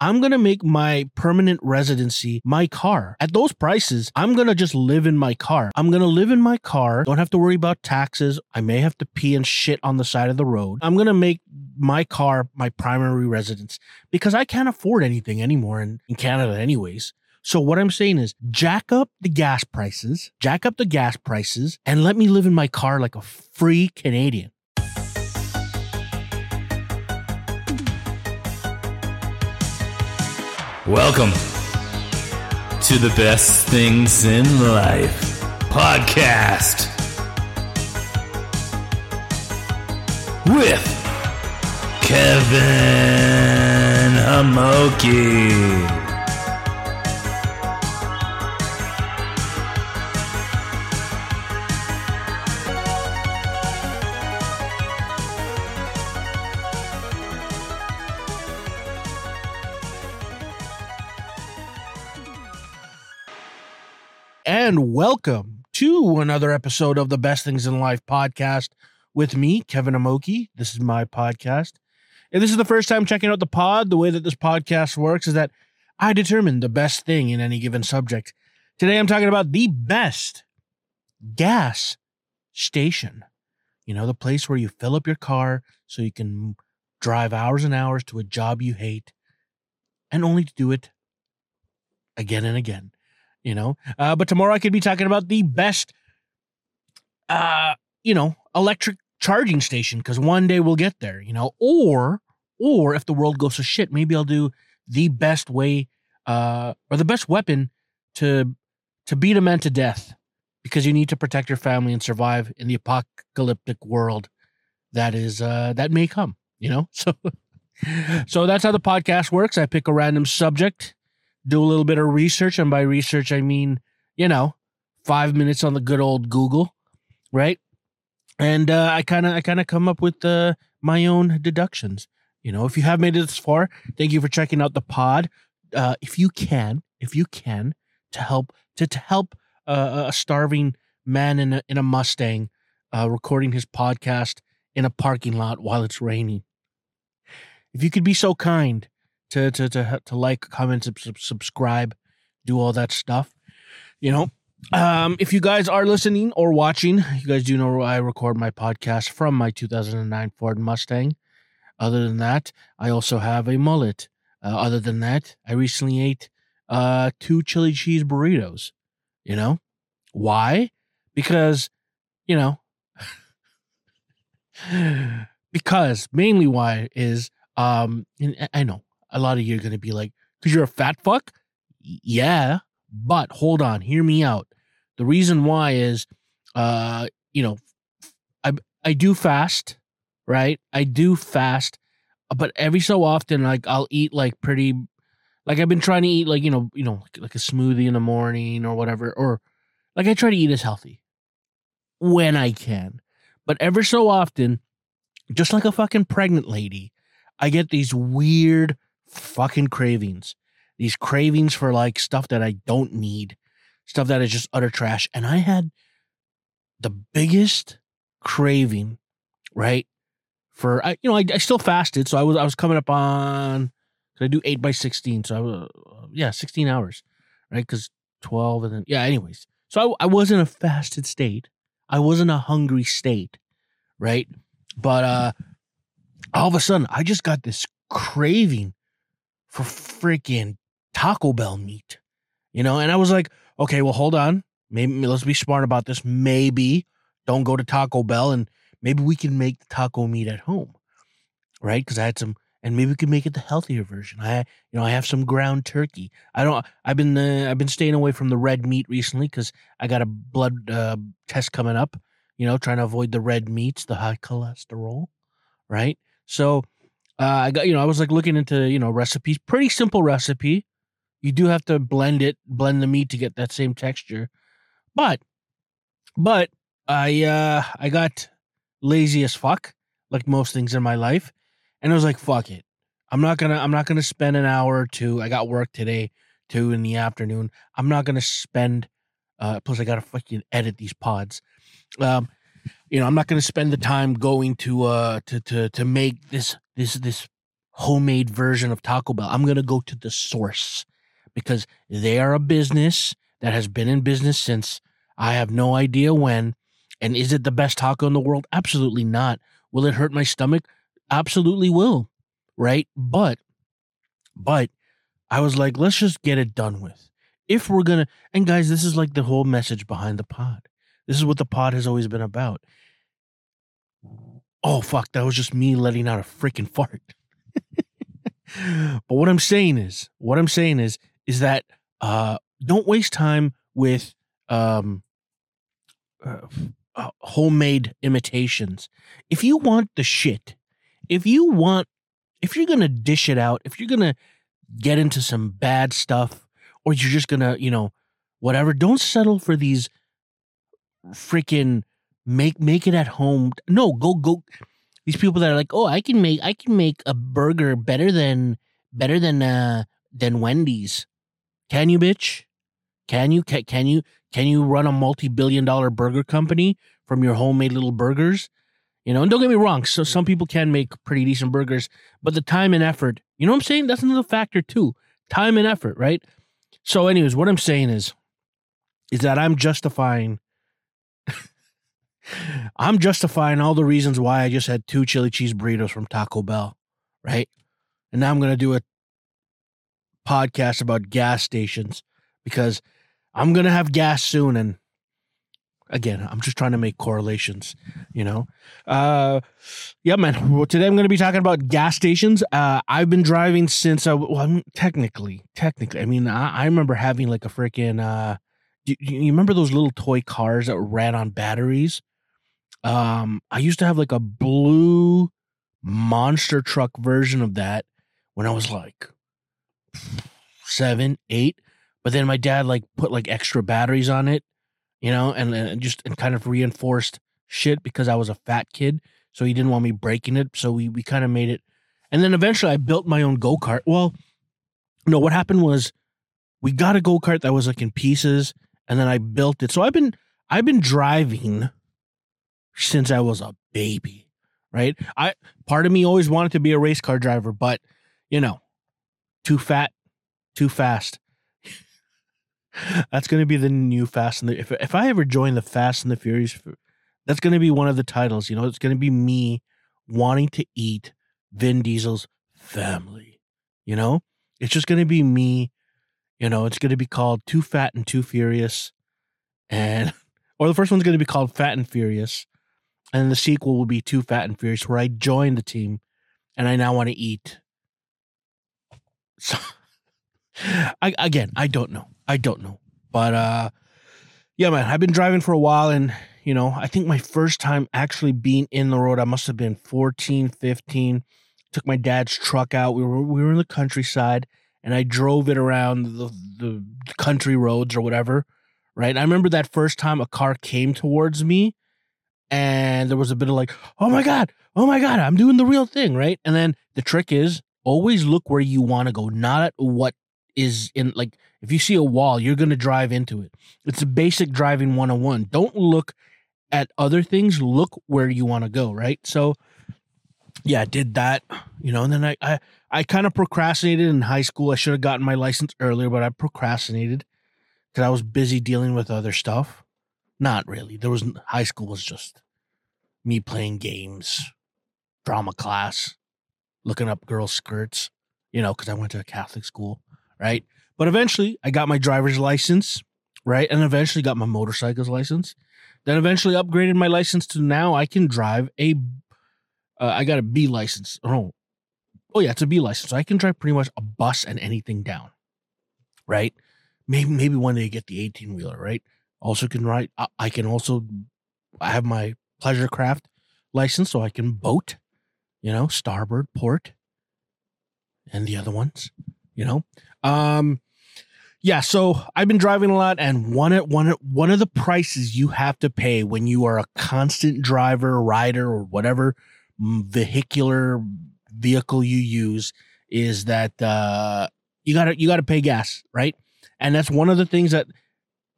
I'm going to make my permanent residency my car. At those prices, I'm going to just live in my car. I'm going to live in my car. Don't have to worry about taxes. I may have to pee and shit on the side of the road. I'm going to make my car my primary residence because I can't afford anything anymore in, in Canada, anyways. So what I'm saying is jack up the gas prices, jack up the gas prices, and let me live in my car like a free Canadian. Welcome to the best things in life podcast with Kevin Homoki. And welcome to another episode of the Best Things in Life podcast with me, Kevin Homoki. This is my podcast. If this is the first time checking out the pod, the way that this podcast works is that I determine the best thing in any given subject. Today I'm talking about the best gas station. You know, the place where you fill up your car so you can drive hours and hours to a job you hate and only to do it again and again you know. Uh, but tomorrow I could be talking about the best, uh, you know, electric charging station because one day we'll get there, you know. Or, or if the world goes to shit, maybe I'll do the best way, uh, or the best weapon to to beat a man to death because you need to protect your family and survive in the apocalyptic world that is uh that may come you know so so that's how the podcast works i pick a random subject do a little bit of research. And by research, I mean, you know, five minutes on the good old Google, right? And uh, I kind of, I kind of come up with uh, my own deductions. You know, if you have made it this far, thank you for checking out the pod. Uh, if you can, if you can, to help to, to help uh, a starving man in a, in a Mustang uh, recording his podcast in a parking lot while it's raining. If you could be so kind to to to to like, comment, sub- subscribe, do all that stuff. You know, um, if you guys are listening or watching, you guys do know I record my podcast from my 2009 Ford Mustang. Other than that, I also have a mullet. Uh, other than that, I recently ate uh, two chili cheese burritos. You know, why? Because, you know, because mainly why is um, I know a lot of you are going to be like, because you're a fat fuck? Yeah. But hold on, hear me out. The reason why is, uh, you know, I, I do fast, right? I do fast, but every so often, like I'll eat like pretty, like I've been trying to eat like, you know, you know, like, like a smoothie in the morning or whatever, or like I try to eat as healthy when I can. But ever so often, just like a fucking pregnant lady, I get these weird fucking cravings. These cravings for like stuff that I don't need, stuff that is just utter trash. And I had the biggest craving, right? For I, you know, I, I still fasted, so I was I was coming up on. I do eight by sixteen, so I was uh, yeah, sixteen hours, right? Because twelve and then yeah. Anyways, so I I was in a fasted state. I was in a hungry state, right? But uh, all of a sudden, I just got this craving for freaking Taco Bell meat, you know? And I was like, okay, well, hold on. Maybe let's be smart about this. Maybe don't go to Taco Bell and maybe we can make the taco meat at home, right? Because I had some, and maybe we could make it the healthier version. I, you know, I have some ground turkey. I don't. I've been, uh, I've been staying away from the red meat recently because I got a blood uh, test coming up. You know, trying to avoid the red meats, the high cholesterol, right? So uh, I got you know I was like looking into you know recipes. Pretty simple recipe. You do have to blend it, blend the meat to get that same texture. But, but I uh I got lazy as fuck, like most things in my life, and I was like, fuck it. I'm not gonna I'm not gonna spend an hour or two. I got work today, two in the afternoon. I'm not gonna spend. Uh, plus, I gotta fucking edit these pods. Um, you know, I'm not going to spend the time going to uh to to to make this this this homemade version of Taco Bell. I'm going to go to the source because they are a business that has been in business since I have no idea when. And is it the best taco in the world? Absolutely not. Will it hurt my stomach? Absolutely will. Right? But, but I was like, let's just get it done with. If we're going to, and guys, this is like the whole message behind the pod. This is what the pod has always been about. Oh, fuck. That was just me letting out a freaking fart. but what I'm saying is, what I'm saying is, is that uh, don't waste time with um, uh, uh, homemade imitations. If you want the shit, if you want, if you're gonna dish it out, if you're gonna get into some bad stuff, or you're just gonna, you know, whatever, don't settle for these freaking make make it at home. No, go go. These people that are like, oh, I can make I can make a burger better than better than uh than Wendy's. Can you, bitch? Can you can, can you can you run a multi-billion dollar burger company from your homemade little burgers? You know, and don't get me wrong, so some people can make pretty decent burgers, but the time and effort, you know what I'm saying? That's another factor too. Time and effort, right? So, anyways, what I'm saying is, is that I'm justifying I'm justifying all the reasons why I just had two chili cheese burritos from Taco Bell, right? And now I'm going to do a podcast about gas stations because I'm going to have gas soon. And again, I'm just trying to make correlations, you know? Uh, yeah, man. Well, today I'm going to be talking about gas stations. Uh, I've been driving since I, well, I'm technically, technically, I mean, I, I remember having like a freaking, uh, you, you remember those little toy cars that ran on batteries? Um, I used to have like a blue monster truck version of that when I was like seven, eight. But then my dad like put like extra batteries on it, you know, and, and just and kind of reinforced shit because I was a fat kid. So he didn't want me breaking it. So we, we kind of made it. And then eventually I built my own go kart. Well, no, what happened was we got a go kart that was like in pieces and then I built it. So I've been I've been driving since I was a baby, right? I part of me always wanted to be a race car driver, but you know, too fat, too fast. that's going to be the new Fast and the if if I ever join the Fast and the Furious, that's going to be one of the titles. You know, it's going to be me wanting to eat Vin Diesel's family. You know, it's just going to be me. You know, it's going to be called Too Fat and Too Furious, and or the first one's going to be called Fat and Furious, and the sequel will be Too Fat and Furious, where I joined the team, and I now want to eat. So, I again, I don't know. I don't know, but uh, yeah, man, I've been driving for a while, and you know, I think my first time actually being in the road, I must have been 14, 15. Took my dad's truck out. We were we were in the countryside, and I drove it around the the country roads or whatever. Right. I remember that first time a car came towards me and there was a bit of like, oh my God, oh my God, I'm doing the real thing, right? And then the trick is always look where you want to go, not at what is in like if you see a wall, you're gonna drive into it. It's a basic driving 101. Don't look at other things, look where you want to go, right? So yeah, I did that, you know, and then I I, I kind of procrastinated in high school. I should have gotten my license earlier, but I procrastinated because I was busy dealing with other stuff. Not really. There was high school was just me playing games, drama class, looking up girls' skirts, you know, because I went to a Catholic school, right? But eventually I got my driver's license, right? And eventually got my motorcycle's license. Then eventually upgraded my license to now I can drive a. Uh, I got a B license. Oh, oh yeah, it's a B license. So I can drive pretty much a bus and anything down, right? Maybe maybe one day get the eighteen wheeler, right? Also can ride. I can also. I have my pleasure craft license, so I can boat. You know, starboard, port, and the other ones. You know, um, yeah. So I've been driving a lot, and one one one of the prices you have to pay when you are a constant driver, rider, or whatever vehicular vehicle you use is that uh, you gotta you gotta pay gas, right? And that's one of the things that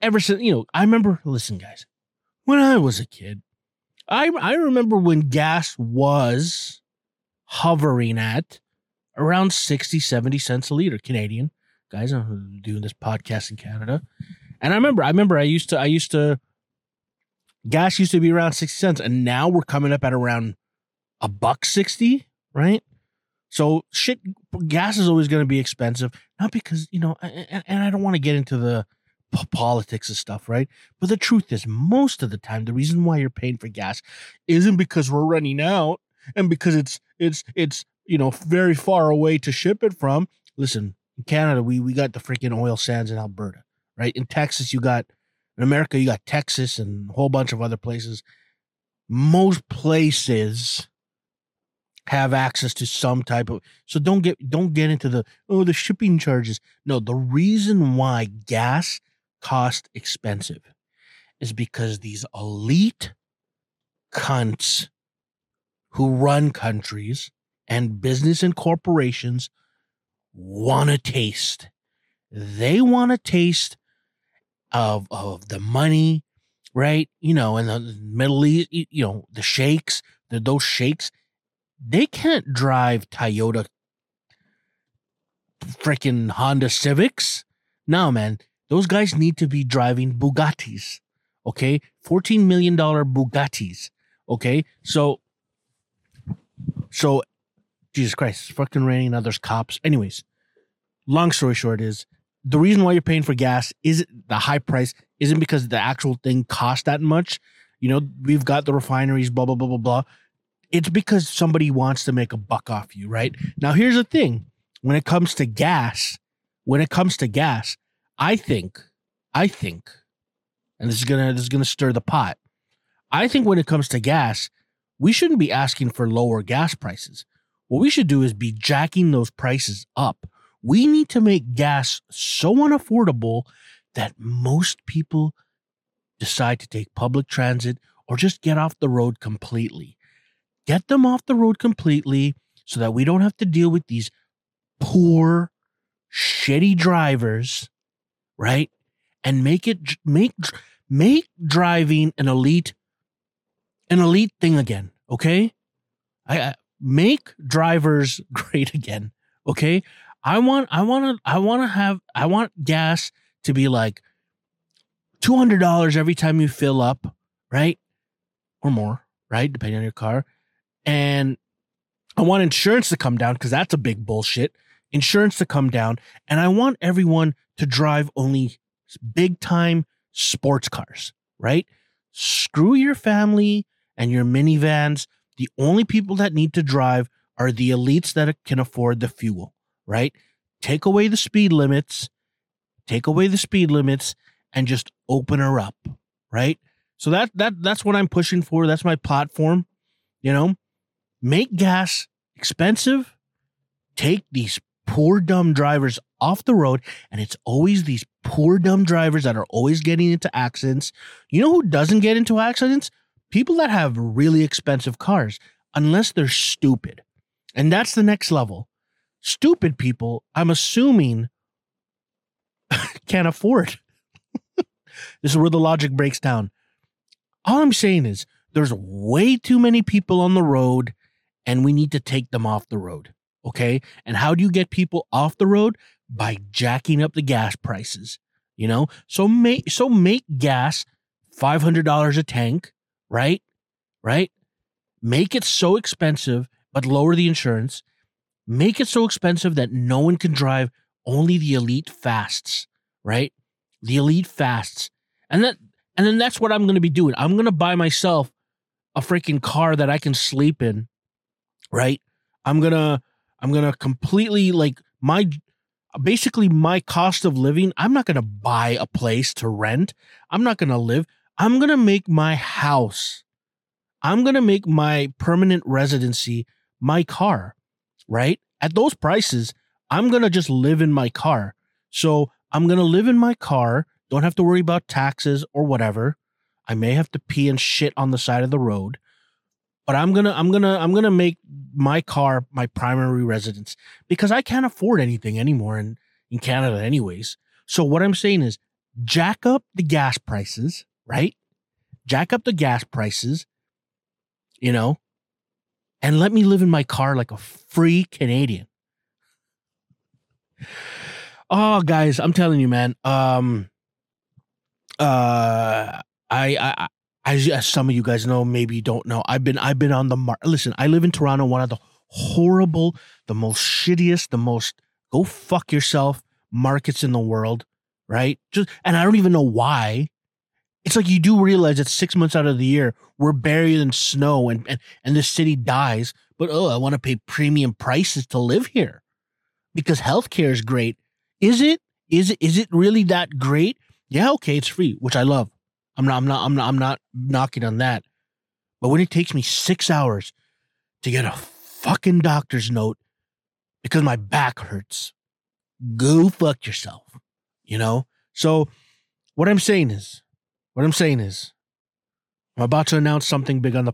ever since you know i remember listen guys when i was a kid i i remember when gas was hovering at around 60, 70 cents a liter Canadian. Guys, I'm doing this podcast in Canada. And I remember, I remember I used to, I used to, gas used to be around 60 cents and now we're coming up at around a buck 60, right? So shit, gas is always going to be expensive, not because, you know, and, and I don't want to get into the p- politics and stuff, right? But the truth is, most of the time, the reason why you're paying for gas isn't because we're running out and because it's, it's, it's, you know, very far away to ship it from. Listen, in Canada, we, we got the freaking oil sands in Alberta, right? In Texas, you got, in America, you got Texas and a whole bunch of other places. Most places have access to some type of so don't get don't get into the oh the shipping charges no the reason why gas cost expensive is because these elite cunts who run countries and business and corporations want to taste they want a taste of of the money right you know and the middle east you know the sheiks the, those sheiks they can't drive Toyota freaking Honda Civics. No, man. Those guys need to be driving Bugattis. Okay? $14 million Bugattis. Okay? So, so, Jesus Christ, it's fucking raining. Now there's cops. Anyways, long story short is the reason why you're paying for gas isn't the high price isn't because the actual thing costs that much. You know, we've got the refineries, blah, blah, blah, blah, blah it's because somebody wants to make a buck off you, right? Now, here's the thing when it comes to gas, when it comes to gas, I think, I think, and this is gonna this is gonna stir the pot. I think when it comes to gas, we shouldn't be asking for lower gas prices. What we should do is be jacking those prices up. We need to make gas so unaffordable that most people decide to take public transit or just get off the road completely get them off the road completely so that we don't have to deal with these poor, shitty drivers, right? And make it make make driving an elite an elite thing again, okay? I, I make drivers great again, okay? I want I want to I want to have I want gas to be like $200 every time you fill up, right? Or more, right? Depending on your car and I want insurance to come down because that's a big bullshit. Insurance to come down, and I want everyone to drive only big time sports cars, right? Screw your family and your minivans. The only people that need to drive are the elites that can afford the fuel, right? Take away the speed limits, take away the speed limits, and just open her up, right? So that that that's what I'm pushing for. That's my platform, you know make gas expensive, take these poor dumb drivers off the road and it's always these poor dumb drivers that are always getting into accidents. You know who doesn't get into accidents? People that have really expensive cars unless they're stupid. And that's the next level. Stupid people i'm assuming can't afford. This is where the logic breaks down. All i'm saying is there's way too many people on the road and we need to take them off the road. Okay. And how do you get people off the road? By jacking up the gas prices, you know? So make, so make gas $500 a tank, right? Right? Make it so expensive, but lower the insurance. Make it so expensive that no one can drive, only the elite fasts, right? The elite fasts. And that, and then that's what I'm going to be doing. I'm going to buy myself a freaking car that I can sleep in right? I'm gonna I'm gonna completely like my basically my cost of living. I'm not gonna buy a place to rent. I'm not gonna live. I'm gonna make my house. I'm gonna make my permanent residency my car, right? At those prices, I'm gonna just live in my car. So I'm gonna live in my car. Don't have to worry about taxes or whatever. I may have to pee and shit on the side of the road but I'm gonna I'm gonna I'm gonna make my car my primary residence because I can't afford anything anymore in in Canada anyways. So what I'm saying is jack up the gas prices, right? Jack up the gas prices, you know, and let me live in my car like a free Canadian. Oh, guys, I'm telling you, man. Um, uh, I, I, I, as some of you guys know, maybe you don't know. I've been, I've been on the mar. Listen, I live in Toronto, one of the horrible, the most shittiest, the most go fuck yourself markets in the world, right? Just, and I don't even know why. It's like you do realize that six months out of the year we're buried in snow and and, and the city dies, but oh, I want to pay premium prices to live here because healthcare is great. Is it? Is it? Is it really that great? Yeah, okay, it's free, which I love. I'm not. I'm not. I'm not. I'm not knocking on that. But when it takes me six hours to get a fucking doctor's note because my back hurts, go fuck yourself. You know. So what I'm saying is, what I'm saying is, I'm about to announce something big on the.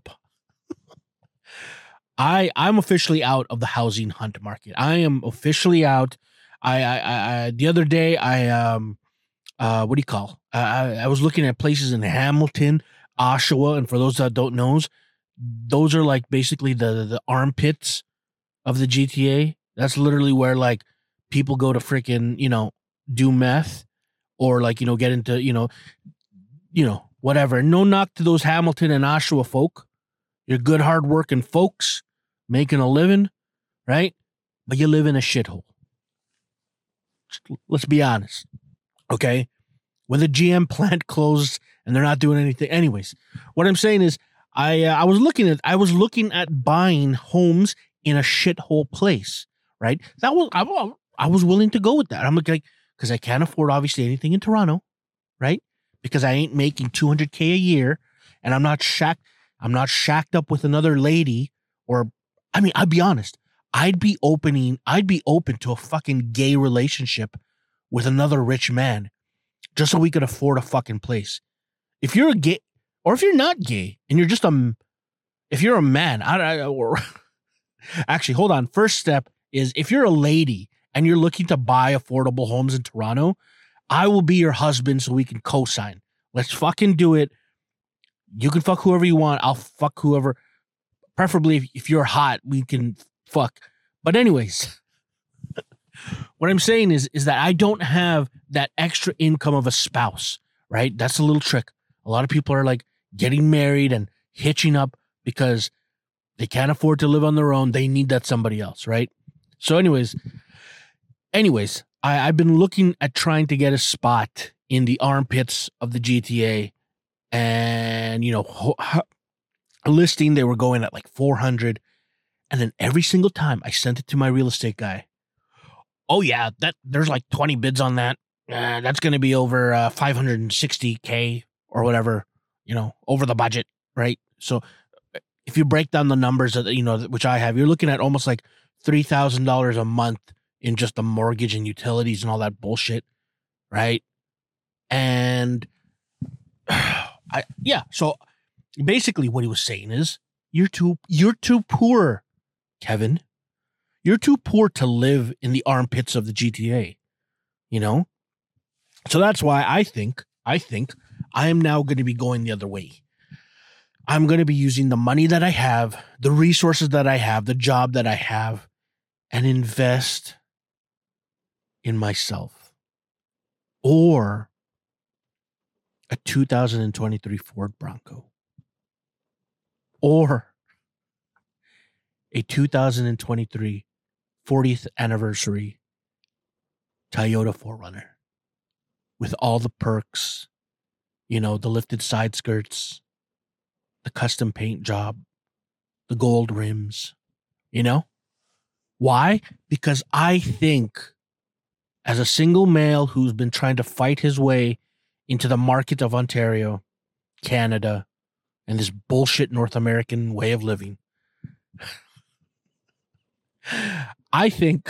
I I'm officially out of the housing hunt market. I am officially out. I I, I the other day I um uh what do you call? I I was looking at places in Hamilton, Oshawa, and for those that don't knows, those are like basically the the armpits of the GTA. That's literally where like people go to freaking you know do meth or like you know get into you know you know whatever. No knock to those Hamilton and Oshawa folk. You're good, hardworking folks making a living, right? But you live in a shithole. Let's be honest. Okay. When the GM plant closed and they're not doing anything. Anyways, what I'm saying is I uh, I was looking at I was looking at buying homes in a shithole place, right? That was I, I was willing to go with that. I'm like because I can't afford obviously anything in Toronto, right? Because I ain't making 200k a year, and I'm not shacked. I'm not shacked up with another lady, or I mean, I'll be honest. I'd be opening. I'd be open to a fucking gay relationship with another rich man, just so we could afford a fucking place. If you're a gay, or if you're not gay, and you're just a, if you're a man, I, I or actually hold on. First step is if you're a lady and you're looking to buy affordable homes in Toronto, I will be your husband so we can co-sign. Let's fucking do it. You can fuck whoever you want. I'll fuck whoever. Preferably if, if you're hot, we can fuck. But anyways, what I'm saying is is that I don't have that extra income of a spouse, right? That's a little trick. A lot of people are like getting married and hitching up because they can't afford to live on their own. They need that somebody else, right? So, anyways, anyways, I, I've been looking at trying to get a spot in the armpits of the GTA, and you know, ho- ho- listing they were going at like 400, and then every single time I sent it to my real estate guy. Oh yeah, that there's like 20 bids on that. Uh, that's going to be over uh, 560k or whatever, you know, over the budget, right? So if you break down the numbers that you know which I have, you're looking at almost like three thousand dollars a month in just the mortgage and utilities and all that bullshit, right? And I yeah, so basically what he was saying is you're too you're too poor, Kevin. You're too poor to live in the armpits of the GTA. You know? So that's why I think I think I am now going to be going the other way. I'm going to be using the money that I have, the resources that I have, the job that I have, and invest in myself or a 2023 Ford Bronco or a 2023 40th anniversary Toyota 4Runner with all the perks, you know, the lifted side skirts, the custom paint job, the gold rims, you know? Why? Because I think as a single male who's been trying to fight his way into the market of Ontario, Canada, and this bullshit North American way of living, I think,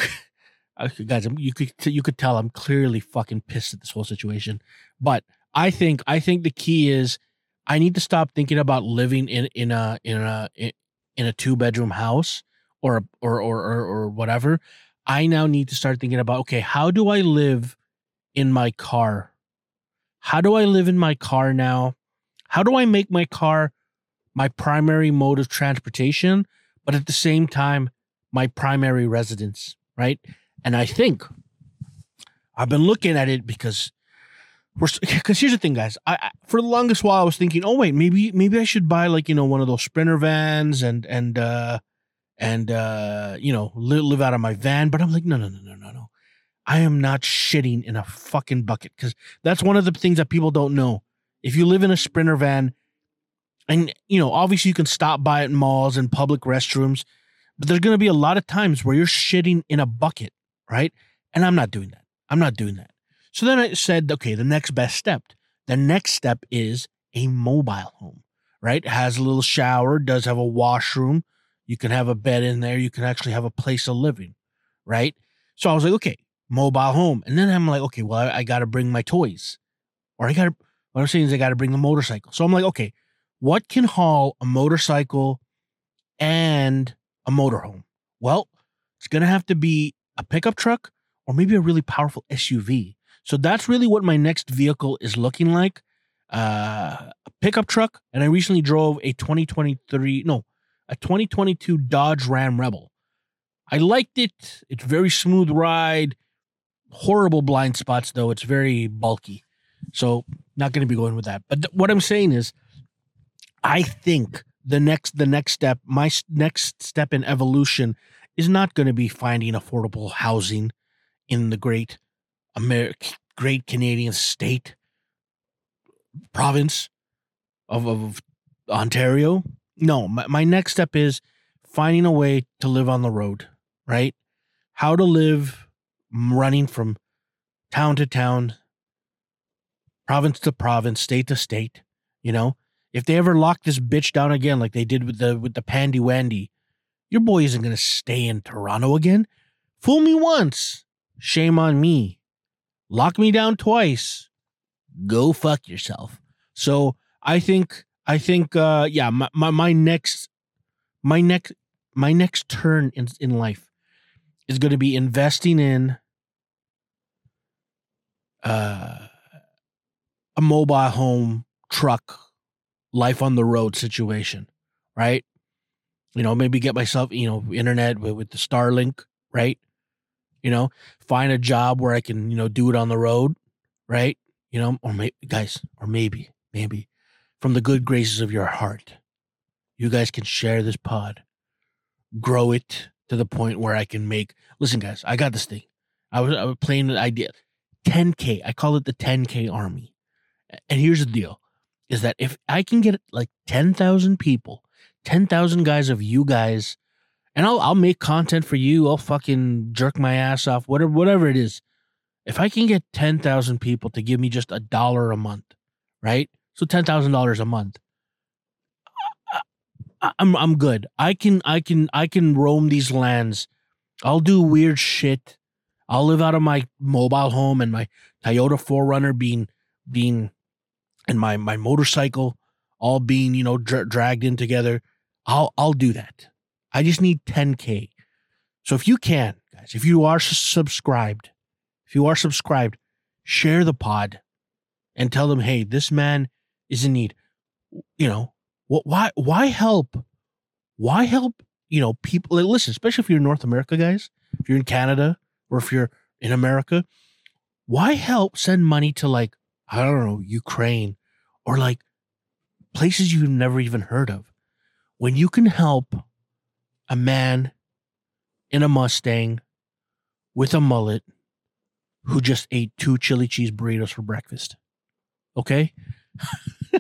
guys, you could you could tell I'm clearly fucking pissed at this whole situation. But I think I think the key is I need to stop thinking about living in in a in a in a two bedroom house or or or or, or whatever. I now need to start thinking about okay, how do I live in my car? How do I live in my car now? How do I make my car my primary mode of transportation, but at the same time, my primary residence, right? And I think, I've been looking at it because we're because here's the thing, guys. I, I for the longest while I was thinking, oh wait, maybe maybe I should buy like you know one of those sprinter vans and and uh and uh you know live, live out of my van. But I'm like, no no no no no no. I am not shitting in a fucking bucket because that's one of the things that people don't know. If you live in a sprinter van, and you know obviously you can stop by at malls and public restrooms, but there's going to be a lot of times where you're shitting in a bucket, right? And I'm not doing that. I'm not doing that. So then I said, okay, the next best step. The next step is a mobile home, right? It has a little shower, does have a washroom. You can have a bed in there. You can actually have a place of living, right? So I was like, okay, mobile home. And then I'm like, okay, well, I, I got to bring my toys. Or I got to, what I'm saying is I got to bring the motorcycle. So I'm like, okay, what can haul a motorcycle and a motorhome? Well, it's going to have to be a pickup truck or maybe a really powerful SUV. So that's really what my next vehicle is looking like. Uh, a pickup truck, and I recently drove a 2023, no, a 2022 Dodge Ram Rebel. I liked it. It's very smooth ride. Horrible blind spots though. It's very bulky. So not going to be going with that. But th- what I'm saying is I think the next the next step, my next step in evolution is not going to be finding affordable housing in the great America, great Canadian state province of, of Ontario. No, my, my next step is finding a way to live on the road, right? How to live running from town to town, province to province, state to state, you know? If they ever lock this bitch down again like they did with the with the Pandy Wandy, your boy isn't gonna stay in Toronto again. Fool me once, shame on me. Lock me down twice. Go fuck yourself. So I think I think uh yeah, my, my, my next my next my next turn in in life is gonna be investing in uh a mobile home truck life on the road situation, right? You know, maybe get myself, you know, internet with, with the Starlink, right? You know, find a job where I can, you know, do it on the road, right? You know, or maybe, guys, or maybe, maybe from the good graces of your heart, you guys can share this pod, grow it to the point where I can make. Listen, guys, I got this thing. I was I was playing an idea, 10k. I call it the 10k army. And here's the deal: is that if I can get like 10,000 people, 10,000 guys of you guys, and I'll I'll make content for you. I'll fucking jerk my ass off, whatever whatever it is. If I can get 10,000 people to give me just a dollar a month, right? So $10,000 a month. I'm I'm good. I can I can I can roam these lands. I'll do weird shit. I'll live out of my mobile home and my Toyota 4Runner being being and my my motorcycle all being you know dra- dragged in together. I'll I'll do that. I just need 10k. So if you can, guys, if you are subscribed, if you are subscribed, share the pod and tell them, hey, this man is in need. You know, what? Why? Why help? Why help? You know, people. Listen, especially if you're in North America, guys. If you're in Canada or if you're in America, why help send money to like I don't know Ukraine or like places you've never even heard of when you can help a man in a Mustang with a mullet who just ate two chili cheese burritos for breakfast. Okay?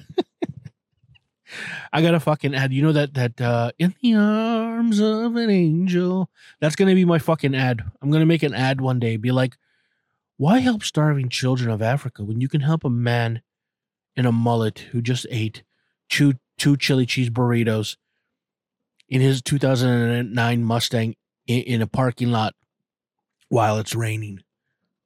I gotta fucking ad. you know that that uh in the arms of an angel. That's gonna be my fucking ad. I'm gonna make an ad one day, be like, why help starving children of Africa when you can help a man in a mullet who just ate two two chili cheese burritos in his 2009 Mustang in, in a parking lot while it's raining,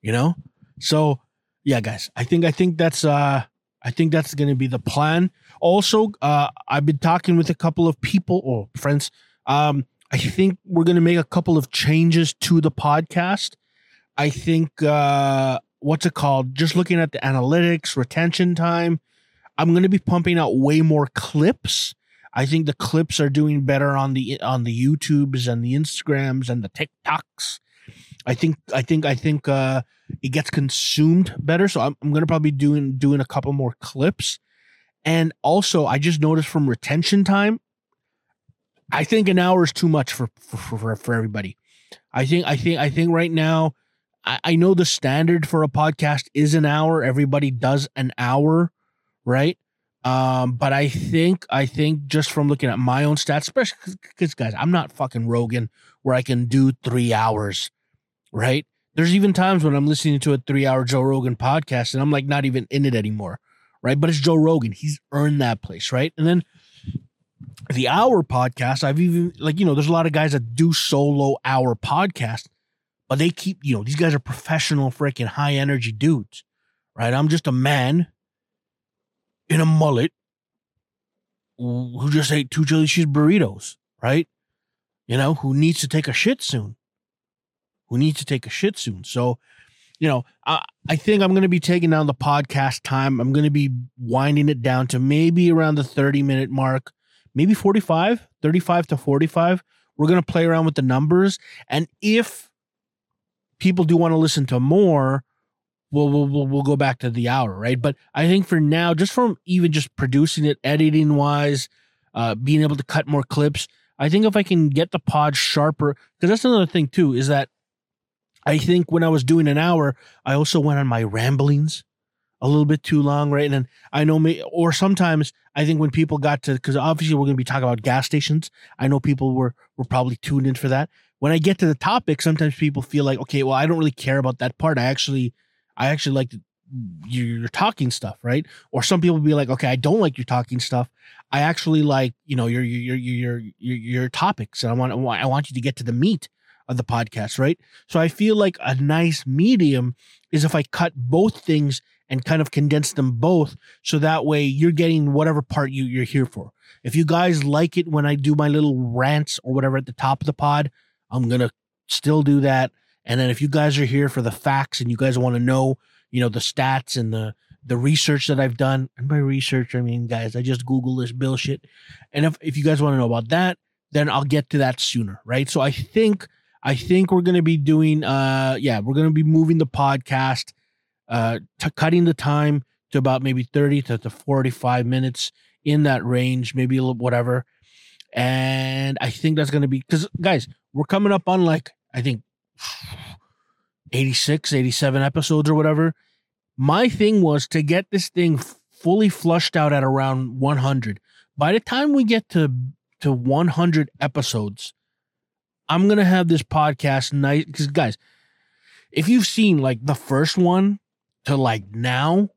you know? So, yeah, guys, I think I think that's uh I think that's going to be the plan. Also, uh I've been talking with a couple of people or friends. Um I think we're going to make a couple of changes to the podcast. I think uh what's it called? Just looking at the analytics, retention time, I'm going to be pumping out way more clips. I think the clips are doing better on the on the YouTubes and the Instagrams and the TikToks. I think I think I think uh it gets consumed better. So I'm, I'm gonna probably doing doing a couple more clips. And also I just noticed from retention time, I think an hour is too much for for, for, for everybody. I think I think I think right now I, I know the standard for a podcast is an hour. Everybody does an hour, right? Um, but I think I think just from looking at my own stats, especially because guys, I'm not fucking Rogan where I can do three hours, right? There's even times when I'm listening to a three hour Joe Rogan podcast and I'm like not even in it anymore, right? But it's Joe Rogan. He's earned that place, right? And then the hour podcast, I've even like, you know, there's a lot of guys that do solo hour podcast, but they keep, you know, these guys are professional, freaking high energy dudes, right? I'm just a man in a mullet who just ate two chili cheese burritos, right? You know, who needs to take a shit soon. Who needs to take a shit soon. So, you know, I, I think I'm going to be taking down the podcast time. I'm going to be winding it down to maybe around the 30 minute mark, maybe 45, 35 to 45. We're going to play around with the numbers. And if people do want to listen to more, we'll, we'll, we'll, go back to the hour, right? But I think for now, just from even just producing it, editing wise, uh, being able to cut more clips, I think if I can get the pod sharper, because that's another thing too, is that I think when I was doing an hour, I also went on my ramblings a little bit too long, right? And I know me, or sometimes I think when people got to, because obviously we're going to be talking about gas stations. I know people were were probably tuned in for that. When I get to the topic, sometimes people feel like, okay, well, I don't really care about that part. I actually, I actually like your talking stuff, right? Or some people be like, okay, I don't like your talking stuff. I actually like, you know, your your your your your, your topics, and I want I want you to get to the meat of the podcast, right? So I feel like a nice medium is if I cut both things and kind of condense them both, so that way you're getting whatever part you you're here for. If you guys like it when I do my little rants or whatever at the top of the pod, I'm gonna still do that. And then if you guys are here for the facts and you guys want to know, you know, the stats and the the research that I've done, and by research I mean guys, I just Google this bullshit. And if if you guys want to know about that, then I'll get to that sooner, right? So I think I think we're gonna be doing uh yeah, we're gonna be moving the podcast, uh t- cutting the time to about maybe 30 to, to 45 minutes in that range, maybe a little whatever. And I think that's gonna be because guys, we're coming up on like I think 86, 87 episodes or whatever. My thing was to get this thing fully flushed out at around 100. By the time we get to to 100 episodes, I'm gonna have this podcast nice because guys, if you've seen like the first one to like now,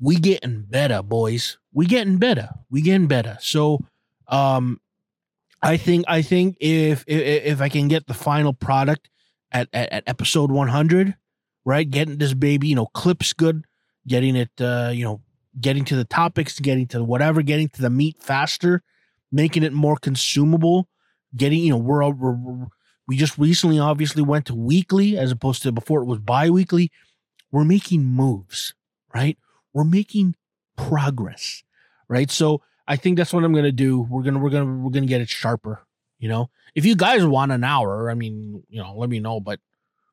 we getting better, boys. We getting better. We getting better. So, um, I think I think if if, if I can get the final product at, at, at episode 100, right, getting this baby, you know, clips good, getting it, uh, you know, getting to the topics, getting to whatever, getting to the meat faster, making it more consumable, getting, you know, we're, we're, we're we just recently obviously went to weekly as opposed to before it was bi-weekly. We're making moves, right? We're making progress, right? So I think that's what I'm gonna do. We're gonna we're gonna we're gonna get it sharper. You know, if you guys want an hour, I mean, you know, let me know. But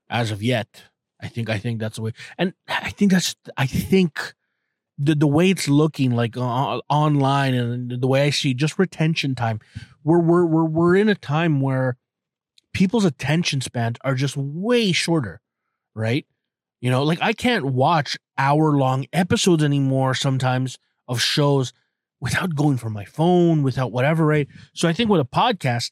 as of yet, I think I think that's the way. And I think that's I think the the way it's looking like uh, online and the way I see just retention time. We're we're we're we're in a time where people's attention spans are just way shorter, right? You know, like I can't watch hour long episodes anymore sometimes of shows without going for my phone, without whatever, right? So I think with a podcast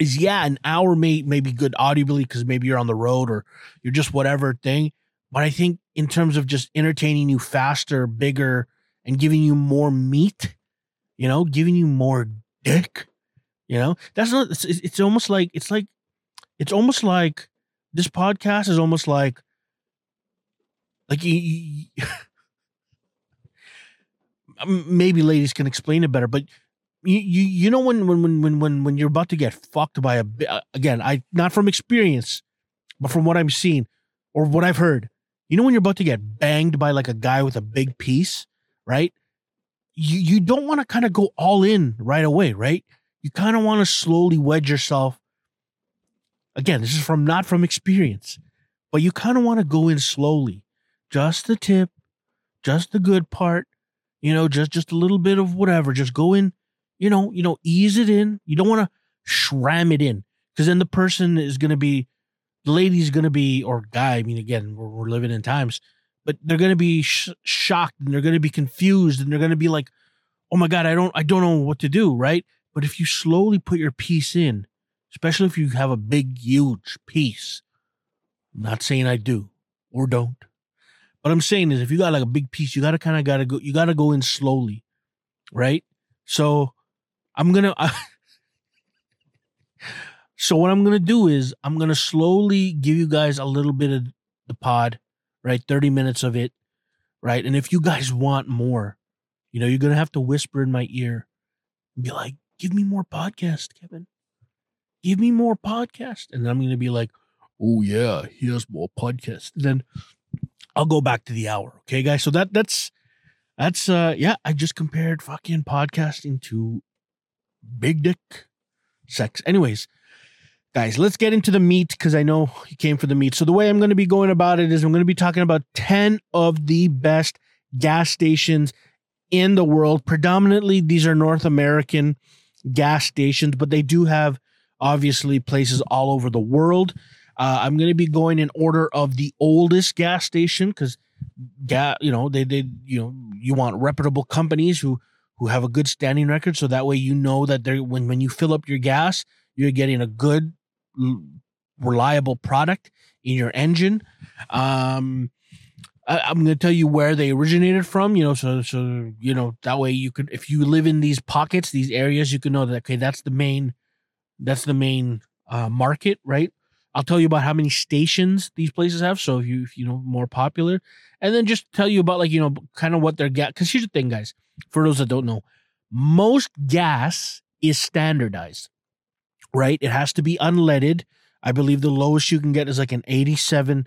is yeah, an hour may may be good audibly because maybe you're on the road or you're just whatever thing. But I think in terms of just entertaining you faster, bigger, and giving you more meat, you know, giving you more dick, you know, that's not. It's, it's almost like it's like it's almost like this podcast is almost like like maybe ladies can explain it better, but you you, you know when when when when when you're about to get fucked by a uh, again I not from experience, but from what I'm seeing or what I've heard, you know when you're about to get banged by like a guy with a big piece, right? You you don't want to kind of go all in right away, right? You kind of want to slowly wedge yourself again, this is from not from experience, but you kind of want to go in slowly. Just the tip, just the good part, you know, just just a little bit of whatever. Just go in, you know, you know, ease it in. You don't want to shram it in because then the person is going to be, the lady's going to be, or guy. I mean, again, we're, we're living in times, but they're going to be sh- shocked and they're going to be confused and they're going to be like, oh my god, I don't, I don't know what to do, right? But if you slowly put your piece in, especially if you have a big, huge piece, I'm not saying I do or don't. What I'm saying is if you got like a big piece, you gotta kind of gotta go, you gotta go in slowly, right? So I'm gonna, so what I'm gonna do is I'm gonna slowly give you guys a little bit of the pod, right? 30 minutes of it, right? And if you guys want more, you know, you're gonna have to whisper in my ear and be like, give me more podcast, Kevin. Give me more podcast. And then I'm gonna be like, oh yeah, here's more podcast. Then I'll go back to the hour. Okay, guys. So that that's that's uh yeah, I just compared fucking podcasting to big dick sex. Anyways, guys, let's get into the meat because I know you came for the meat. So the way I'm to be going about it is I'm to be talking about 10 of the best gas stations in the world. Predominantly, these are North American gas stations, but they do have obviously places all over the world. Uh, I'm going to be going in order of the oldest gas station because, gas, you know, they they you know you want reputable companies who who have a good standing record, so that way you know that they're when when you fill up your gas, you're getting a good, reliable product in your engine. Um, I, I'm going to tell you where they originated from, you know, so so you know that way you could if you live in these pockets, these areas, you can know that okay, that's the main, that's the main uh, market, right? I'll tell you about how many stations these places have. So if you if you know more popular, and then just tell you about like you know kind of what they're gas. Because here's the thing, guys. For those that don't know, most gas is standardized, right? It has to be unleaded. I believe the lowest you can get is like an 87.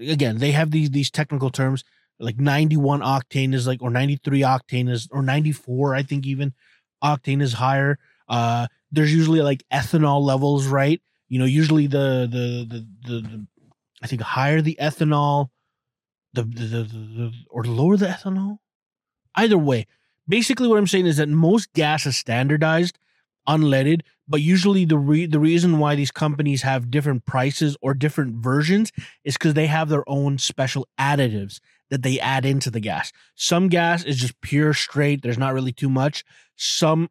Again, they have these these technical terms like 91 octane is like or 93 octane is or 94 I think even octane is higher. Uh, there's usually like ethanol levels, right? You know usually the the the the, the i think higher the ethanol the the, the the or lower the ethanol? Either way basically what i'm saying is that most gas is standardized unleaded but usually the re- the reason why these companies have different prices or different versions is because they have their own special additives that they add into the gas. Some gas is just pure straight there's not really too much. Some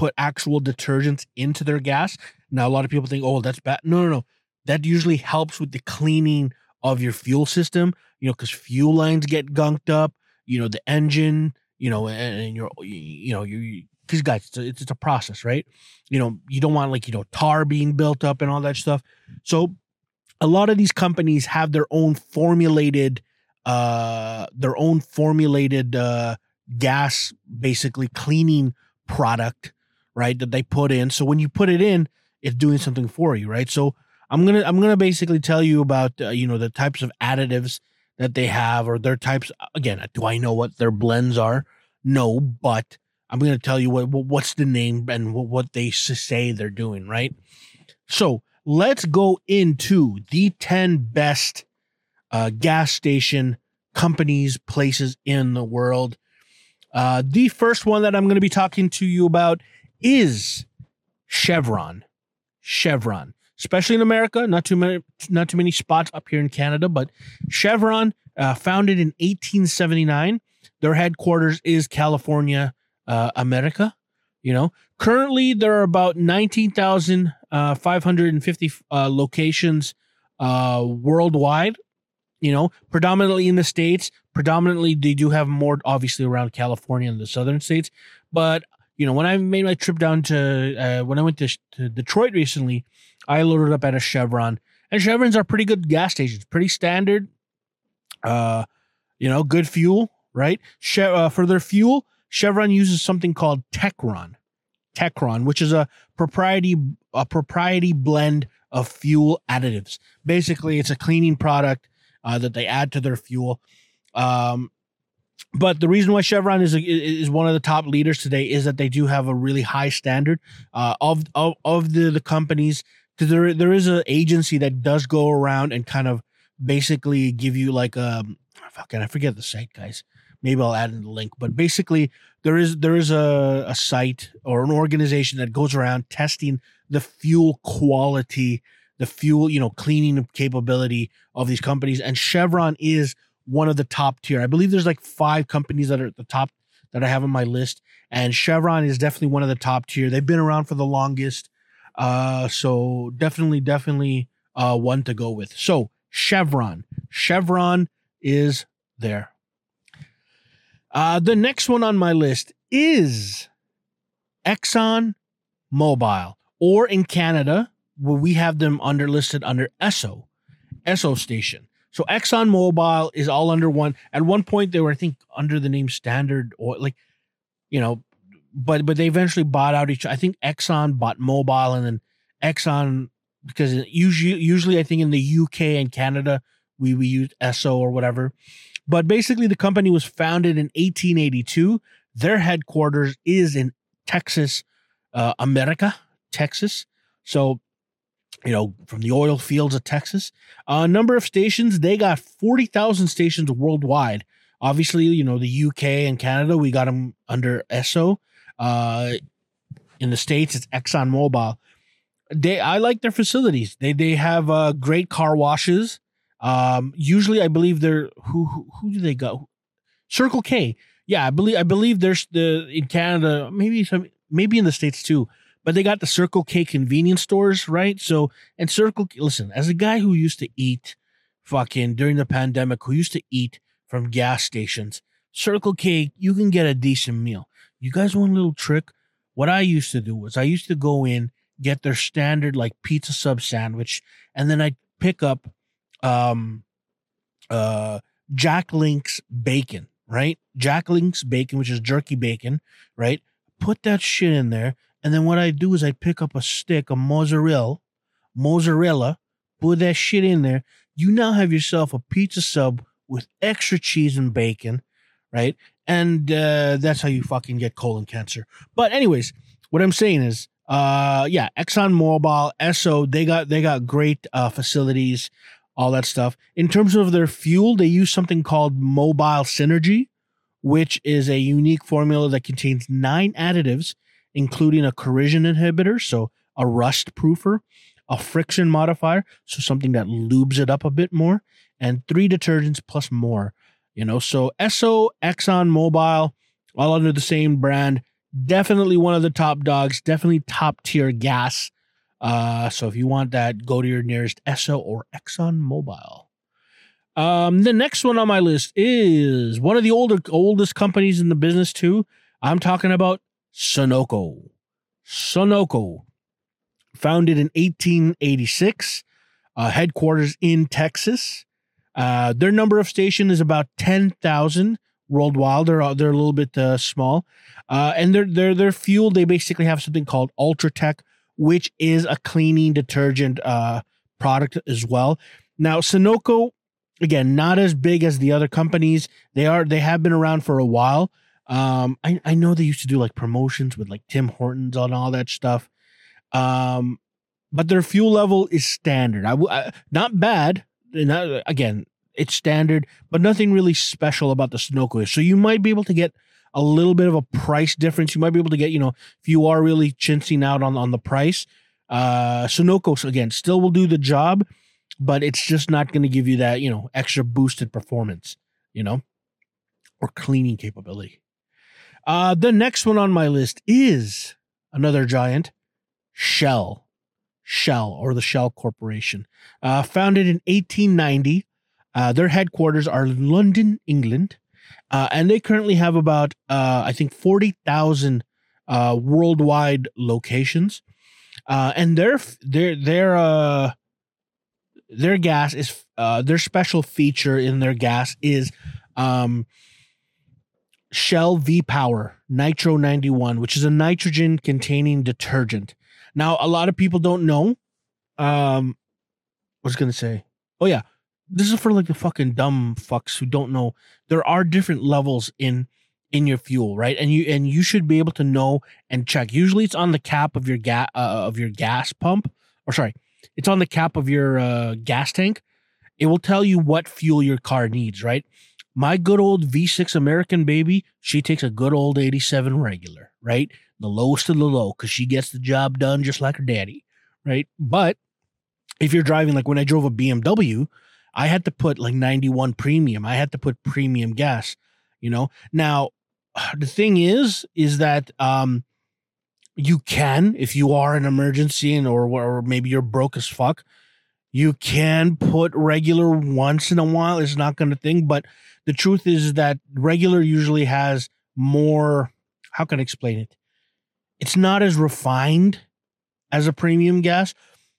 put actual detergents into their gas now, a lot of people think, oh, that's bad. No, no, no. That usually helps with the cleaning of your fuel system, you know, because fuel lines get gunked up, you know, the engine, you know, and, and you're, you know, you, because guys, it's a, it's a process, right? You know, you don't want like, you know, tar being built up and all that stuff. So a lot of these companies have their own formulated, uh, their own formulated, uh, gas basically cleaning product, right? That they put in. So when you put it in, it's doing something for you, right? So I'm gonna I'm gonna basically tell you about uh, you know the types of additives that they have or their types. Again, do I know what their blends are? No, but I'm gonna tell you what what's the name and what they say they're doing, right? So let's go into the 10 best uh, gas station companies, places in the world. Uh, the first one that I'm going to be talking to you about is Chevron. Chevron, especially in America. Not too many, not too many spots up here in Canada, but Chevron, uh, founded in 1879. Their headquarters is California, uh, America. You know, currently there are about 19,550 uh, uh, locations uh, worldwide. You know, predominantly in the states. Predominantly, they do have more, obviously, around California and the southern states. But you know, when I made my trip down to uh, when I went to, to Detroit recently, I loaded up at a Chevron, and Chevrons are pretty good gas stations, pretty standard. Uh, you know, good fuel, right? Che- uh, for their fuel, Chevron uses something called Techron, Techron, which is a propriety a propriety blend of fuel additives. Basically, it's a cleaning product uh, that they add to their fuel. Um, but the reason why Chevron is is one of the top leaders today is that they do have a really high standard uh, of of of the the companies because there there is an agency that does go around and kind of basically give you like um fucking I forget the site guys. Maybe I'll add in the link, but basically there is there is a, a site or an organization that goes around testing the fuel quality, the fuel, you know, cleaning capability of these companies. And Chevron is one of the top tier. I believe there's like five companies that are at the top that I have on my list. And Chevron is definitely one of the top tier. They've been around for the longest. Uh, so definitely, definitely uh, one to go with. So Chevron. Chevron is there. Uh, the next one on my list is Exxon Mobil, or in Canada, where we have them under listed under ESSO, ESSO station. So Exxon Mobil is all under one. At one point, they were, I think, under the name Standard Oil, like, you know, but but they eventually bought out each. I think Exxon bought Mobil, and then Exxon because usually usually I think in the UK and Canada we we use ESSO or whatever. But basically, the company was founded in 1882. Their headquarters is in Texas, uh, America, Texas. So, you know, from the oil fields of Texas. A number of stations, they got 40,000 stations worldwide. Obviously, you know, the UK and Canada, we got them under ESSO. Uh, in the States, it's Exxon Mobil. They, I like their facilities. They, they have uh, great car washes. Um, usually, I believe they're who, who who do they go? Circle K. Yeah, I believe I believe there's the in Canada, maybe some maybe in the states too. But they got the Circle K convenience stores, right? So and Circle listen, as a guy who used to eat fucking during the pandemic, who used to eat from gas stations, Circle K, you can get a decent meal. You guys want a little trick? What I used to do was I used to go in, get their standard like pizza sub sandwich, and then I'd pick up um uh Jack Link's bacon, right? Jack Link's bacon, which is jerky bacon, right? Put that shit in there. And then what I do is I pick up a stick of mozzarella, mozzarella, put that shit in there. You now have yourself a pizza sub with extra cheese and bacon, right? And uh, that's how you fucking get colon cancer. But anyways, what I'm saying is, uh, yeah, Exxon Mobil, Esso, they got they got great uh, facilities all that stuff. In terms of their fuel, they use something called Mobil Synergy, which is a unique formula that contains nine additives, including a corrosion inhibitor, so a rust proofer, a friction modifier, so something that lubes it up a bit more, and three detergents plus more. You know, so Esso, Exxon Mobil, all under the same brand. Definitely one of the top dogs, definitely top tier gas uh, so if you want that, go to your nearest Esso or Exxon Mobil. Um, the next one on my list is one of the older oldest companies in the business too. I'm talking about Sunoco. Sunoco, founded in 1886, uh, headquarters in Texas. Uh, their number of station is about 10,000 worldwide. They're they're a little bit uh, small, uh, and their their their fuel they basically have something called Ultratech which is a cleaning detergent uh, product as well. Now, Sunoco, again, not as big as the other companies. They are they have been around for a while. Um, I, I know they used to do like promotions with like Tim Hortons and all that stuff. Um, but their fuel level is standard. I, I not bad. Not, again, it's standard, but nothing really special about the Sunoco. So you might be able to get a little bit of a price difference. You might be able to get, you know, if you are really chinsing out on, on the price. Uh, Sunoco, again, still will do the job, but it's just not going to give you that, you know, extra boosted performance, you know, or cleaning capability. Uh, the next one on my list is another giant, Shell. Shell or the Shell Corporation. Uh, founded in 1890. Uh, their headquarters are London, England. Uh, and they currently have about, uh, I think, 40,000 uh, worldwide locations. Uh, and their, their, their, uh, their gas is, their special feature in their gas is, um, Shell V Power Nitro 91, which is a nitrogen containing detergent. Now, a lot of people don't know. Um, I was to say, oh, yeah this is for like the fucking dumb fucks who don't know there are different levels in in your fuel right and you and you should be able to know and check usually it's on the cap of your gas uh, of your gas pump or sorry it's on the cap of your uh, gas tank. It will tell you what fuel your car needs, right? My good old V6 American baby, she takes a good old 87 regular, right? The lowest of the low because she gets the job done just like her daddy, right? But if you're driving, like when I drove a BMW, I had to put like 91 premium. I had to put premium gas, you know? Now, the thing is, is that um, you can, if you are an emergency and or, or maybe you're broke as fuck, you can put regular once in a while. It's not going to thing, but the truth is that regular usually has more. How can I explain it? It's not as refined as a premium gas.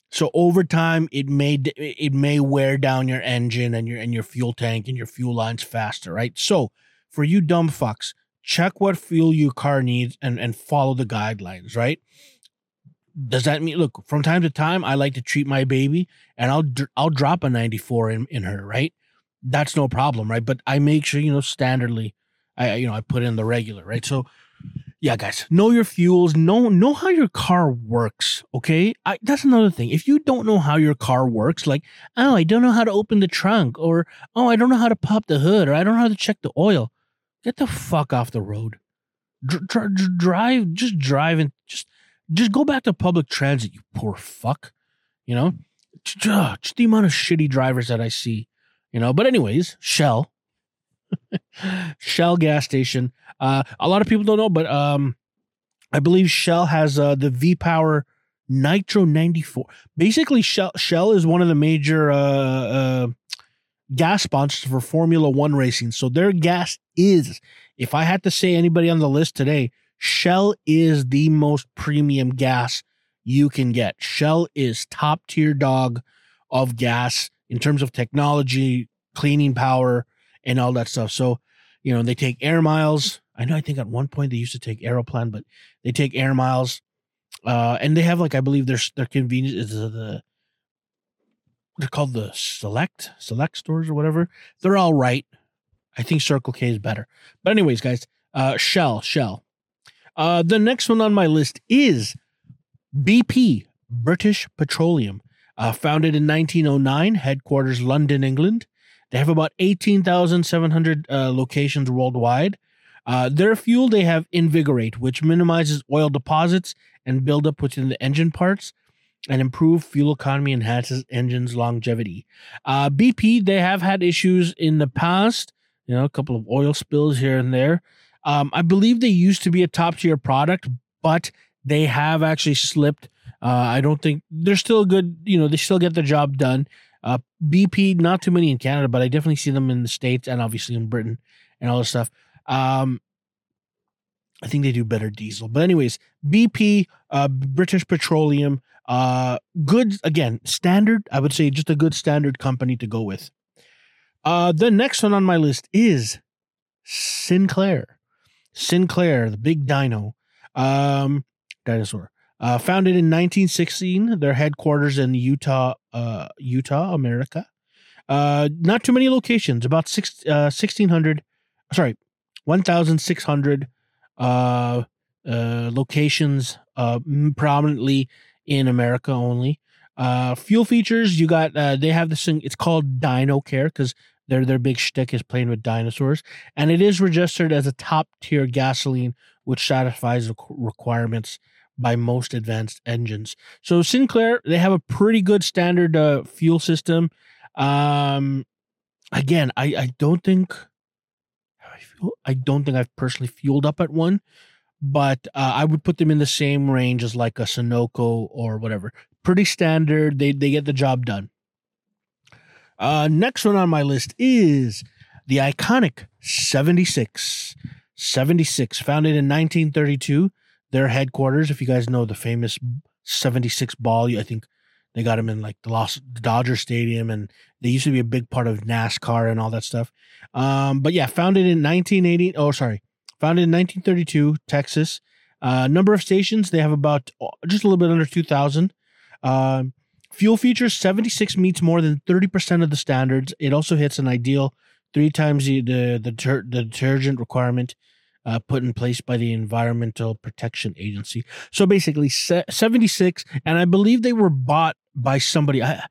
So over time, it may it may wear down your engine and your and your fuel tank and your fuel lines faster, right? So for you dumb fucks, check what fuel your car needs and and follow the guidelines, right? Does that mean look from time to time I like to treat my baby and I'll I'll drop a 94 in in her, right? That's no problem, right? But I make sure you know standardly, I you know I put in the regular, right? So yeah, guys, know your fuels. Know know how your car works. Okay, I, that's another thing. If you don't know how your car works, like oh, I don't know how to open the trunk, or oh, I don't know how to pop the hood, or I don't know how to check the oil, get the fuck off the road. Dr- dr- drive, just drive and just just go back to public transit. You poor fuck. You know, just, the amount of shitty drivers that I see. You know, but anyways, Shell. Shell gas station. Uh, a lot of people don't know, but um, I believe Shell has uh, the V Power Nitro 94. Basically, Shell, Shell is one of the major uh, uh, gas sponsors for Formula One racing. So their gas is, if I had to say anybody on the list today, Shell is the most premium gas you can get. Shell is top tier dog of gas in terms of technology, cleaning power, and all that stuff. So, you know, they take air miles. I know I think at one point they used to take Aeroplan, but they take air miles. Uh, and they have like I believe their their convenience is the, the they're called the select select stores or whatever. They're all right. I think Circle K is better. But anyways, guys, uh Shell, Shell. Uh the next one on my list is BP, British Petroleum. Uh, founded in 1909, headquarters London, England. They have about 18,700 uh, locations worldwide. Uh, their fuel, they have Invigorate, which minimizes oil deposits and buildup within the engine parts and improve fuel economy enhances engines longevity. Uh, BP, they have had issues in the past, you know, a couple of oil spills here and there. Um, I believe they used to be a top tier product, but they have actually slipped. Uh, I don't think they're still good. You know, they still get the job done. Uh, BP, not too many in Canada, but I definitely see them in the States and obviously in Britain and all this stuff. Um, I think they do better diesel. But, anyways, BP, uh, British Petroleum, uh, good, again, standard, I would say just a good standard company to go with. Uh, the next one on my list is Sinclair. Sinclair, the big dino, um, dinosaur. Uh, founded in 1916, their headquarters in Utah, uh, Utah, America. Uh, not too many locations, about six, uh, 1,600, sorry, 1,600 uh, uh, locations, uh, prominently in America only. Uh, fuel features, you got, uh, they have this thing, it's called Dino Care because their, their big shtick is playing with dinosaurs. And it is registered as a top tier gasoline, which satisfies the requirements by most advanced engines. So Sinclair, they have a pretty good standard uh, fuel system. Um, again, I, I don't think I feel I don't think I've personally fueled up at one, but uh, I would put them in the same range as like a Sunoco or whatever. Pretty standard. They they get the job done. Uh, next one on my list is the iconic 76. 76, founded in 1932 their headquarters. If you guys know the famous 76 ball, I think they got them in like the Los Dodger Stadium, and they used to be a big part of NASCAR and all that stuff. Um, but yeah, founded in 1980. Oh, sorry, founded in 1932, Texas. Uh, number of stations they have about uh, just a little bit under 2,000. Um, fuel features 76 meets more than 30% of the standards. It also hits an ideal three times the the the, the detergent requirement uh, put in place by the Environmental Protection Agency. So basically, 76, and I believe they were bought by somebody. I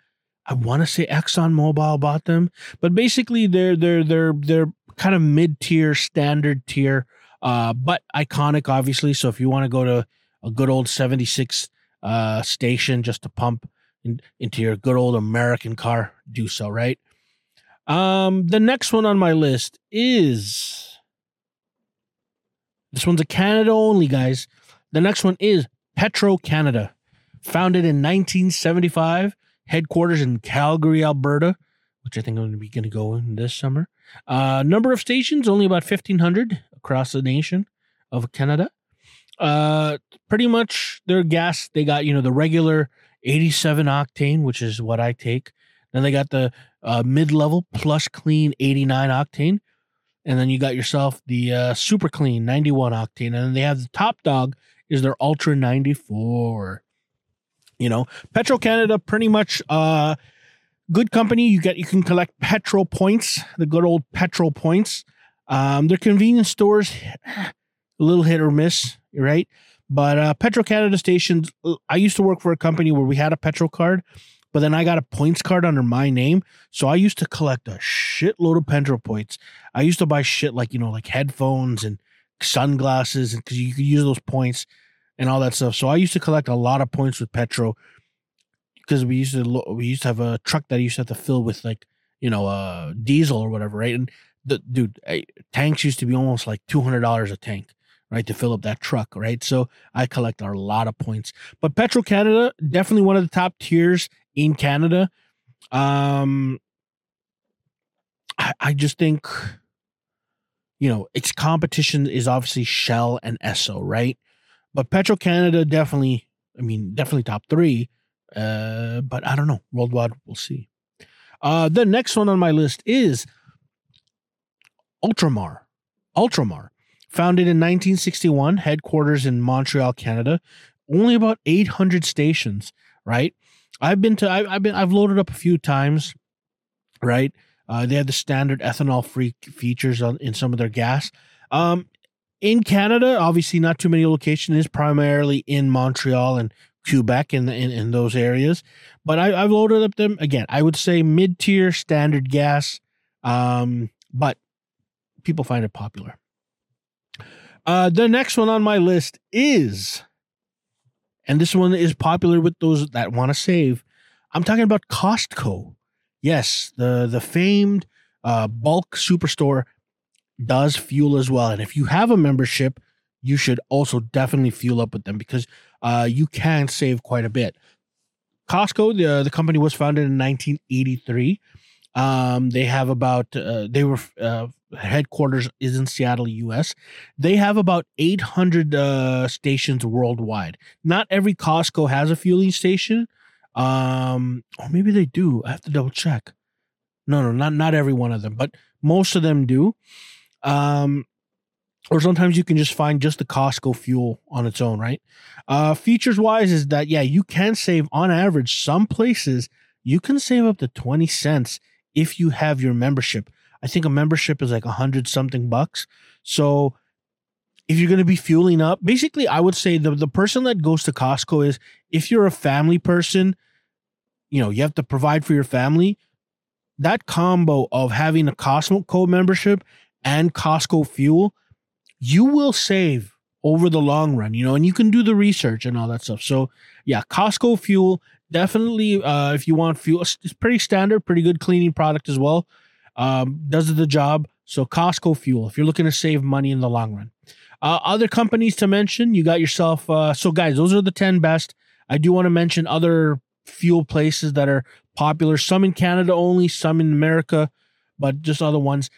I want to say ExxonMobil bought them, but basically they're they're they're they're kind of mid tier, standard tier, uh, but iconic, obviously. So if you want to go to a good old seventy six uh, station just to pump in, into your good old American car, do so. Right. Um, the next one on my list is this one's a Canada only, guys. The next one is Petro Canada, founded in 1975, headquarters in Calgary, Alberta, which I think I'm going to be going to go in this summer. Uh, number of stations only about 1,500 across the nation of Canada. Uh, pretty much their gas they got you know the regular 87 octane, which is what I take. Then they got the uh, mid level plus clean 89 octane. And then you got yourself the uh, super clean 91 octane. And then they have the top dog is their ultra 94. You know, Petro Canada pretty much uh good company. You get you can collect petrol points, the good old petrol points. Um, their convenience stores, a little hit or miss, right? But uh, Petro Canada stations. I used to work for a company where we had a petrol card, but then I got a points card under my name. So I used to collect a shitload of Petro points. I used to buy shit like, you know, like headphones and sunglasses because you could use those points and all that stuff. So I used to collect a lot of points with Petro because we used to we used to have a truck that I used to have to fill with like, you know, uh diesel or whatever, right? And the dude, I, tanks used to be almost like $200 a tank right, to fill up that truck, right? So I collect a lot of points. But Petro Canada, definitely one of the top tiers in Canada. Um, I, I just think, you know, its competition is obviously Shell and Esso, right? But Petro Canada definitely, I mean, definitely top three. Uh, but I don't know. Worldwide, we'll see. Uh, the next one on my list is Ultramar. Ultramar. Founded in 1961, headquarters in Montreal, Canada. Only about 800 stations, right? I've been to, I, have been, I've loaded up a few times, right? Uh, they have the standard ethanol free features on, in some of their gas. Um, in Canada, obviously, not too many locations. Is primarily in Montreal and Quebec in, in, in those areas. But I, I've loaded up them again. I would say mid tier standard gas, um, but people find it popular. Uh, the next one on my list is, and this one is popular with those that want to save. I'm talking about Costco. Yes, the the famed uh, bulk superstore does fuel as well. And if you have a membership, you should also definitely fuel up with them because uh, you can save quite a bit. Costco, the the company was founded in 1983. Um, they have about uh, they were uh, headquarters is in Seattle, U.S. They have about 800 uh, stations worldwide. Not every Costco has a fueling station, um, or maybe they do. I have to double check. No, no, not not every one of them, but most of them do. Um, or sometimes you can just find just the Costco fuel on its own, right? Uh, features wise, is that yeah, you can save on average some places you can save up to 20 cents if you have your membership. I think a membership is like a hundred something bucks. So if you're going to be fueling up, basically, I would say the, the person that goes to Costco is if you're a family person, you know, you have to provide for your family. That combo of having a Costco membership and Costco fuel, you will save over the long run, you know, and you can do the research and all that stuff. So, yeah, Costco fuel definitely uh, if you want fuel it's pretty standard pretty good cleaning product as well um, does the job. So costco fuel if you're looking to save money in the long run. Uh, other companies to mention you got yourself uh, so guys those are the 10 best. I do want to mention other fuel places that are popular some in canada only some in america but just other ones.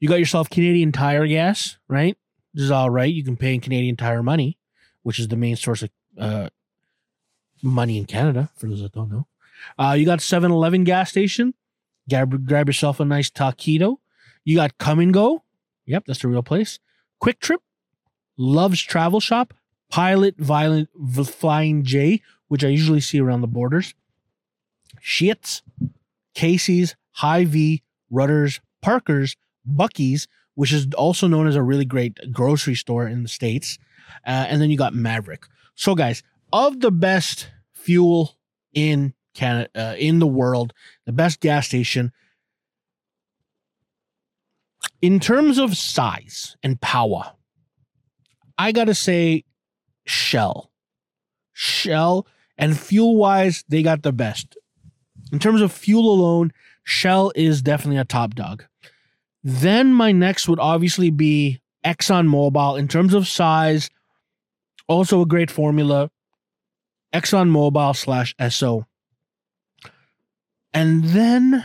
You got yourself canadian tire gas right? This is all right you can pay in canadian tire money which is the main source of uh, money in Canada, for those that don't know. Uh, you got 7 Eleven gas station. Grab, grab yourself a nice taquito. You got Kum & Go. Yep, that's the real place. QuikTrip. Love's Travel Shop. Pilot Violent Flying J, which I usually see around the borders. Sheetz. Casey's. High V, Rutter's. Parker's. Buc-ee's, which is also known as a really great grocery store in the States. Uh, and then you got Maverick. So, guys, of the best fuel in Canada uh, in the world, the best gas station. In terms of size and power, I gotta say, Shell, Shell, and fuel wise, they got the best. In terms of fuel alone, Shell is definitely a top dog. Then my next would obviously be ExxonMobil in terms of size, also a great formula. ExxonMobil slash Esso. And then,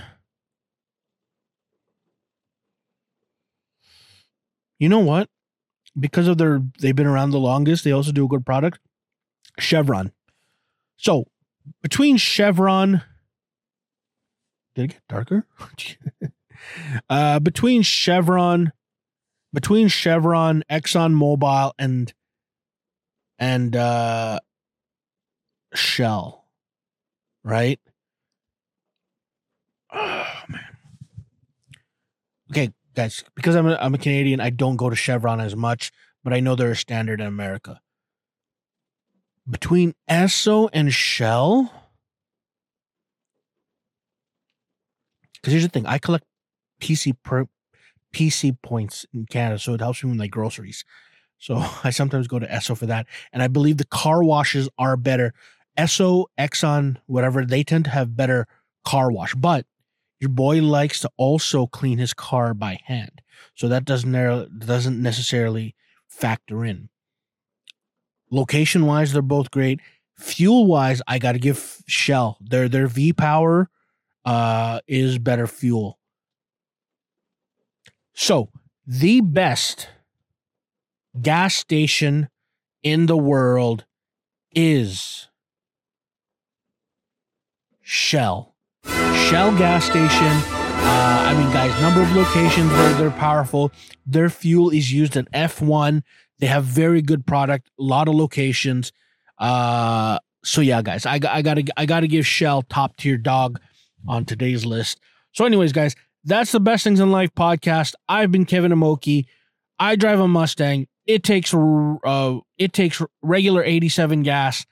you know what? Because of their, they've been around the longest, they also do a good product. Chevron. So between Chevron, did it get darker? uh, between Chevron, between Chevron, Exxon Mobil, and and uh, Shell, right? Oh man. Okay, guys, because I'm a, I'm a Canadian, I don't go to Chevron as much, but I know they're a standard in America. Between Esso and Shell, because here's the thing, I collect PC per PC points in Canada, so it helps me with my groceries. So I sometimes go to Esso for that, and I believe the car washes are better. Esso, Exxon, whatever, they tend to have better car wash, but your boy likes to also clean his car by hand, so that doesn't necessarily factor in. Location wise, they're both great. Fuel wise, I got to give Shell their their V Power uh, is better fuel. So the best gas station in the world is Shell. Shell gas station. Uh, I mean, guys, number of locations where they're powerful. Their fuel is used in F1. They have very good product, a lot of locations. Uh, so yeah, guys, I, I gotta I gotta give Shell top tier dog on today's list. So, anyways, guys, that's the best things in life podcast. I've been Kevin Homoki. I drive a Mustang. It takes uh, it takes regular 87 gas